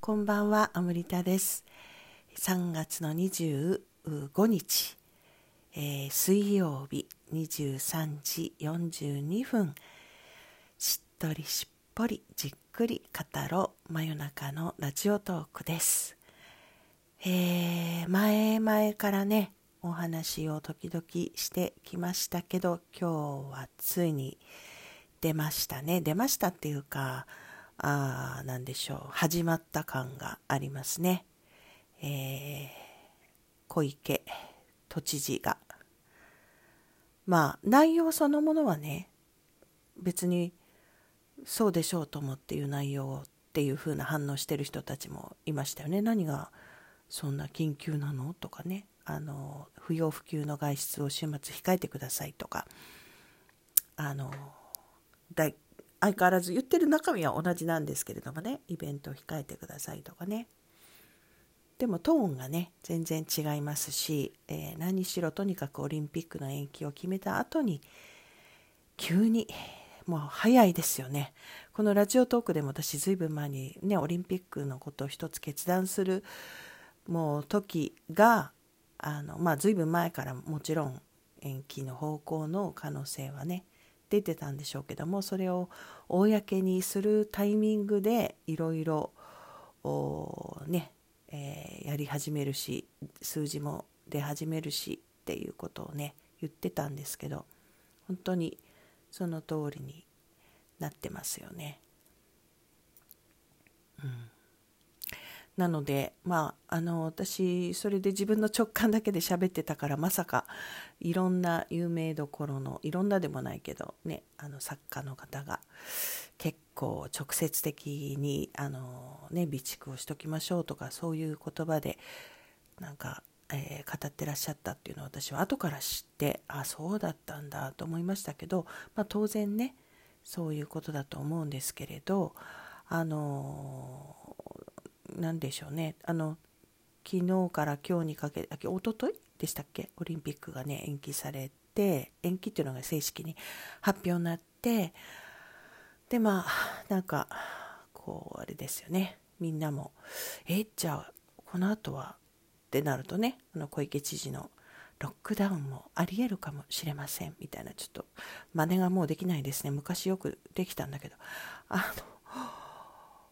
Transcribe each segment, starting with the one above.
こんばんは、アムリタです。3月の25日、えー、水曜日23時42分、しっとりしっぽりじっくり語ろう真夜中のラジオトークです。えー、前々からね、お話を時々してきましたけど、今日はついに出ましたね。出ましたっていうか、あなんでしょう。始まった感がありますね、えー、小池都知事が。まあ内容そのものはね別にそうでしょうと思っていう内容っていう風な反応してる人たちもいましたよね。何がそんな緊急なのとかね。あの不要不急の外出を週末控えてくださいとか。あの大相変わらず言ってる中身は同じなんですけれどもね。イベントを控えてくださいとかね。でもトーンがね全然違いますし、えー、何しろとにかくオリンピックの延期を決めた後に急にもう早いですよね。このラジオトークでも私ずいぶん前にねオリンピックのことを一つ決断するもう時があのまあずいぶん前からもちろん延期の方向の可能性はね出てたんでしょうけどもそれを公にするタイミングでいろいろね、えー、やり始めるし数字も出始めるしっていうことをね言ってたんですけど本当にその通りになってますよね。うんなので、まあ、あの、私、それで自分の直感だけで喋ってたから、まさか、いろんな有名どころの、いろんなでもないけど、ね、あの、作家の方が、結構直接的に、あの、ね、備蓄をしときましょうとか、そういう言葉で、なんか、えー、語ってらっしゃったっていうのを私は後から知って、あ、そうだったんだと思いましたけど、まあ、当然ね、そういうことだと思うんですけれど、あの何でしょうね。あの昨日から今日にかけて一昨日？でしたっけ？オリンピックがね延期されて延期っていうのが正式に発表になってでまあなんかこうあれですよね。みんなもえじゃあこの後は？ってなるとねあの小池知事のロックダウンもありえるかもしれません。みたいなちょっと真似がもうできないですね。昔よくできたんだけど。あの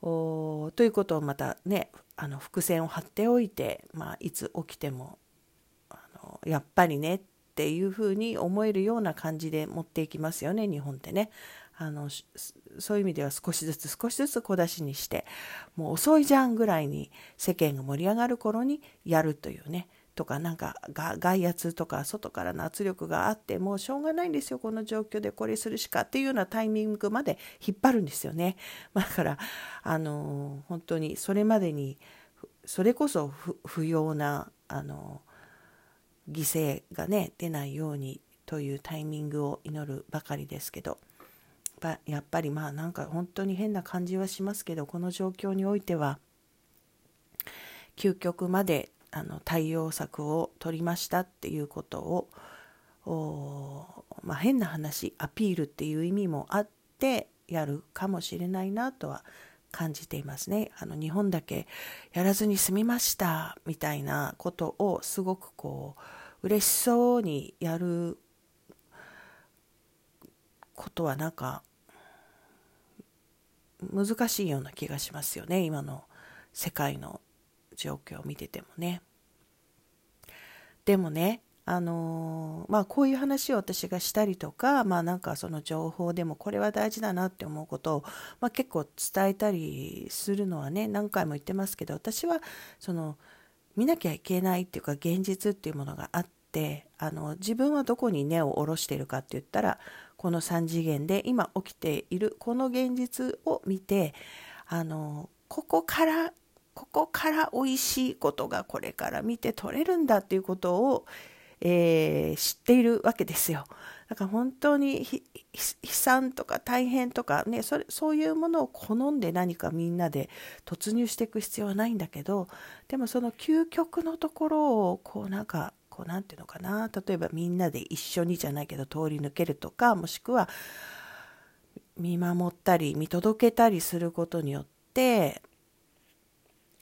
ということをまたねあの伏線を張っておいて、まあ、いつ起きてもあのやっぱりねっていうふうに思えるような感じで持っていきますよね日本ってね。あのそういう意味では少しずつ少しずつ小出しにしてもう遅いじゃんぐらいに世間が盛り上がる頃にやるというねとかなんか外圧とか外からの圧力があってもうしょうがないんですよこの状況でこれするしかっていうようなタイミングまで引っ張るんですよね。だからあの本当にそれまでにそれこそ不要なあの犠牲がね出ないようにというタイミングを祈るばかりですけどやっぱりまあなんか本当に変な感じはしますけどこの状況においては究極まであの対応策を取りましたっていうことをまあ、変な話アピールっていう意味もあってやるかもしれないなとは感じていますね。あの日本だけやらずに済みましたみたいなことをすごくこう嬉しそうにやることはなんか難しいような気がしますよね今の世界の状況を見ててもね。でもね、あのー、まあこういう話を私がしたりとか、まあなんかその情報でもこれは大事だなって思うことを、まあ、結構伝えたりするのはね、何回も言ってますけど、私はその見なきゃいけないっていうか現実っていうものがあって、あの自分はどこに根を下ろしているかって言ったら、この3次元で今起きているこの現実を見て、あのここからここから美味しいことがこれから見て取れるんだっていうことを、えー、知っているわけですよ。だから本当に悲惨とか大変とかねそれそういうものを好んで何かみんなで突入していく必要はないんだけどでもその究極のところをこうなんかこうなんていうのかな例えばみんなで一緒にじゃないけど通り抜けるとかもしくは見守ったり見届けたりすることによって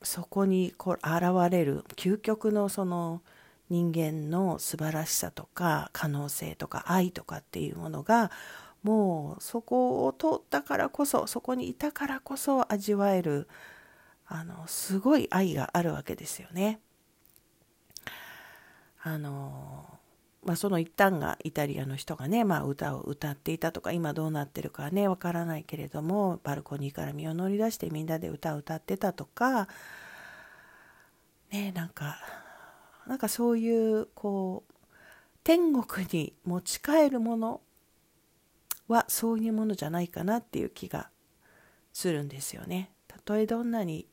そこにこう現れる究極のその人間の素晴らしさとか可能性とか愛とかっていうものがもうそこを通ったからこそそこにいたからこそ味わえるあのすごい愛があるわけですよね。あのまあ、その一端がイタリアの人がね、まあ、歌を歌っていたとか今どうなってるかはねわからないけれどもバルコニーから身を乗り出してみんなで歌を歌ってたとかねなんかなんかそういうこう天国に持ち帰るものはそういうものじゃないかなっていう気がするんですよね。たとえどんなに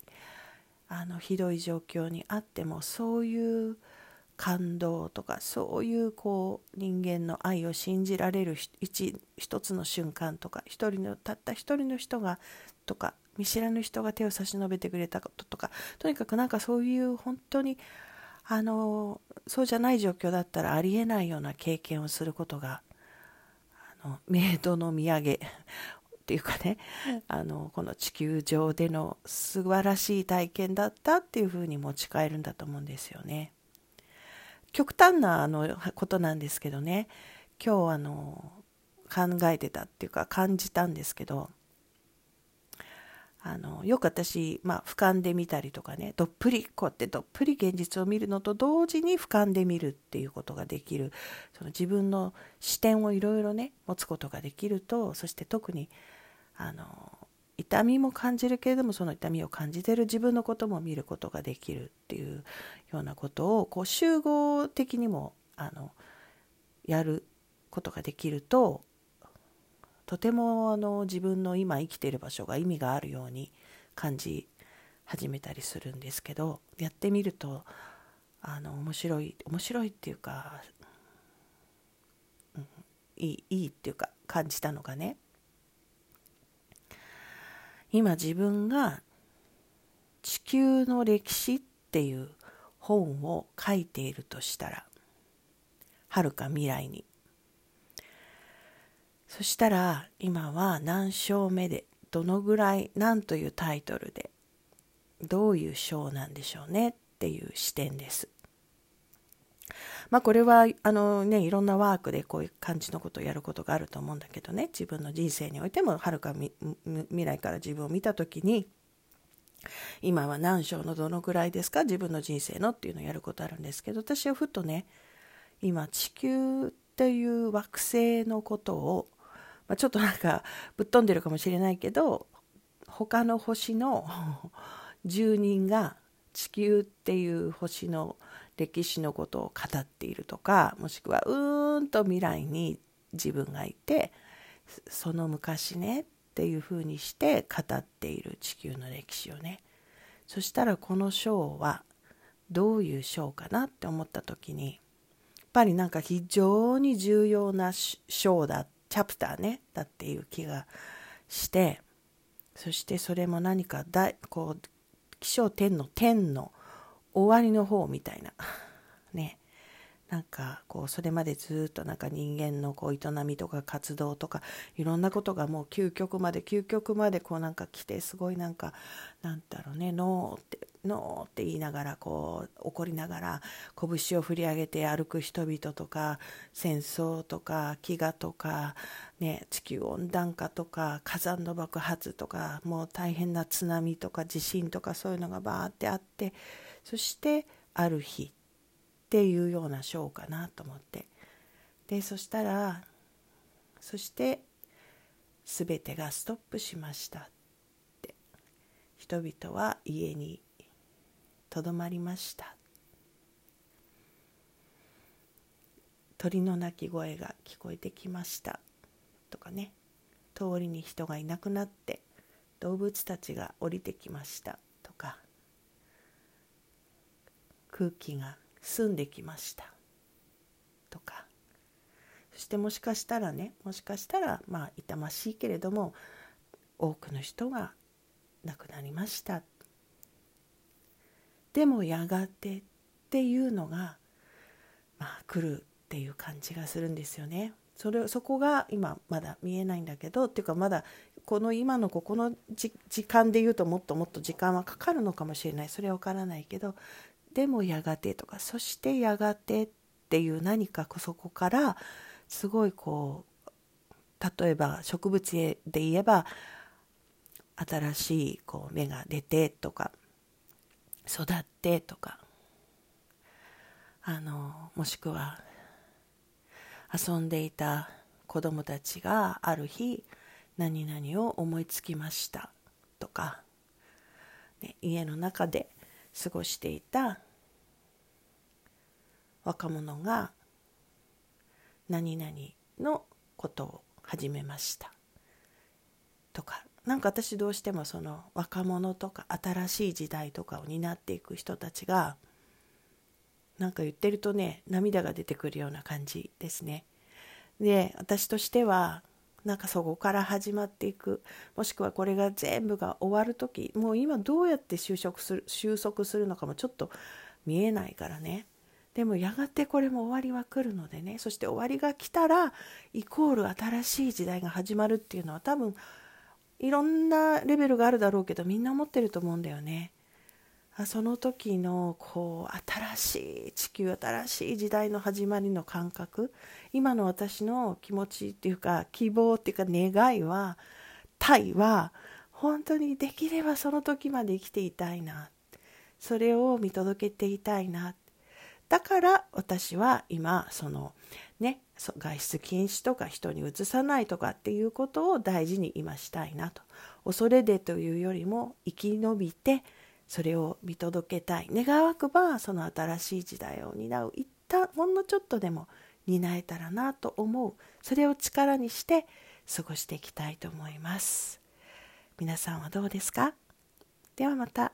あのひどい状況にあってもそういう感動とかそういうこう人間の愛を信じられる一一つの瞬間とか一人のたった一人の人がとか見知らぬ人が手を差し伸べてくれたこととかとにかくなんかそういう本当にあのそうじゃない状況だったらありえないような経験をすることがあのメイドの土産っていうかねあのこの地球上での素晴らしい体験だったっていうふうに持ち帰るんだと思うんですよね。極端なあのことなんですけどね。今日あの考えてたっていうか感じたんですけど。あのよく私、まあ、俯瞰で見たりとかねどっぷりこうやってどっぷり現実を見るのと同時に俯瞰で見るっていうことができる。その自分の視点をいろいろね持つことができるとそして特にあの痛みも感じるけれどもその痛みを感じてる自分のことも見ることができるっていうようなことをこう集合的にもあのやることができるととてもあの自分の今生きている場所が意味があるように感じ始めたりするんですけどやってみるとあの面白い面白いっていうか、うん、いいいいっていうか感じたのがね。今自分が地球の歴史っていう本を書いているとしたらはるか未来にそしたら今は何章目でどのぐらい何というタイトルでどういう章なんでしょうねっていう視点です。まあこれはあのねいろんなワークでこういう感じのことをやることがあると思うんだけどね。自分の人生においてもはるか未来から自分を見た時に今は何章のどのぐらいですか？自分の人生のっていうのをやることあるんですけど私はふとね今地球っていう惑星のことをまあ、ちょっとなんかぶっ飛んでるかもしれないけど他の星の住人が地球っていう星の歴史のことを語っているとかもしくはうーんと未来に自分がいてその昔ねっていうふうにして語っている地球の歴史をね。そしたらこの章はどういう章かなって思った時にやっぱりなんか非常に重要な章だチャプターねだっていう気がしてそしてそれも何か大こう起承天の天の終わりの方みたいな。ね。なんかこうそれまでずっとなんか人間のこう営みとか活動とかいろんなことがもう究極まで究極までこうなんか来てすごいなんかなんだろうねノーってノーって言いながらこう怒りながら拳を振り上げて歩く人々とか戦争とか飢餓とか、ね、地球温暖化とか火山の爆発とかもう大変な津波とか地震とかそういうのがバーってあってそしてある日っていうようなショーかなと思って。でそしたらそして全てがストップしましたって。人々は家にとどまりました。鳥の鳴き声が聞こえてきました。とかね。通りに人がいなくなって動物たちが降りてきました。とか。空気が住んできました。とか。そしてもしかしたらねもしかしたらまあ痛ましいけれども多くの人が亡くなりました。でもやがてっていうのがまあ来るっていう感じがするんですよね。それそこが今まだ見えないんだけどっていうかまだこの今のここの時間で言うともっともっと時間はかかるのかもしれない。それは分からないけどでもやがてとかそしてやがてっていう何かそこからすごいこう例えば植物で言えば新しいこう芽が出てとか育ってとかあのもしくは遊んでいた子供たちがある日何々を思いつきましたとか、ね、家の中で過ごしていた若者が何々のことを始めましたとかなんか私どうしてもその若者とか新しい時代とかを担っていく人たちがなんか言ってるとね涙が出てくるような感じですね。で私としてはなんかそこから始まっていくもしくはこれが全部が終わる時もう今どうやって就職する収束するのかもちょっと見えないからねでもやがてこれも終わりは来るのでね。そして終わりが来たらイコール新しい時代が始まるっていうのは多分いろんなレベルがあるだろうけどみんな思ってると思うんだよね。その時のこう新しい地球新しい時代の始まりの感覚。今の私の気持ちっていうか希望っていうか願いは体は本当にできればその時まで生きていたいな。それを見届けていたいな。だから私は今そのね外出禁止とか人にうつさないとかっていうことを大事に今したいなと。恐れでというよりも生き延びてそれを見届けたい。願わくばその新しい時代を担う。一旦ほんのちょっとでも担えたらなと思う。それを力にして過ごしていきたいと思います。皆さんはどうですか？ではまた。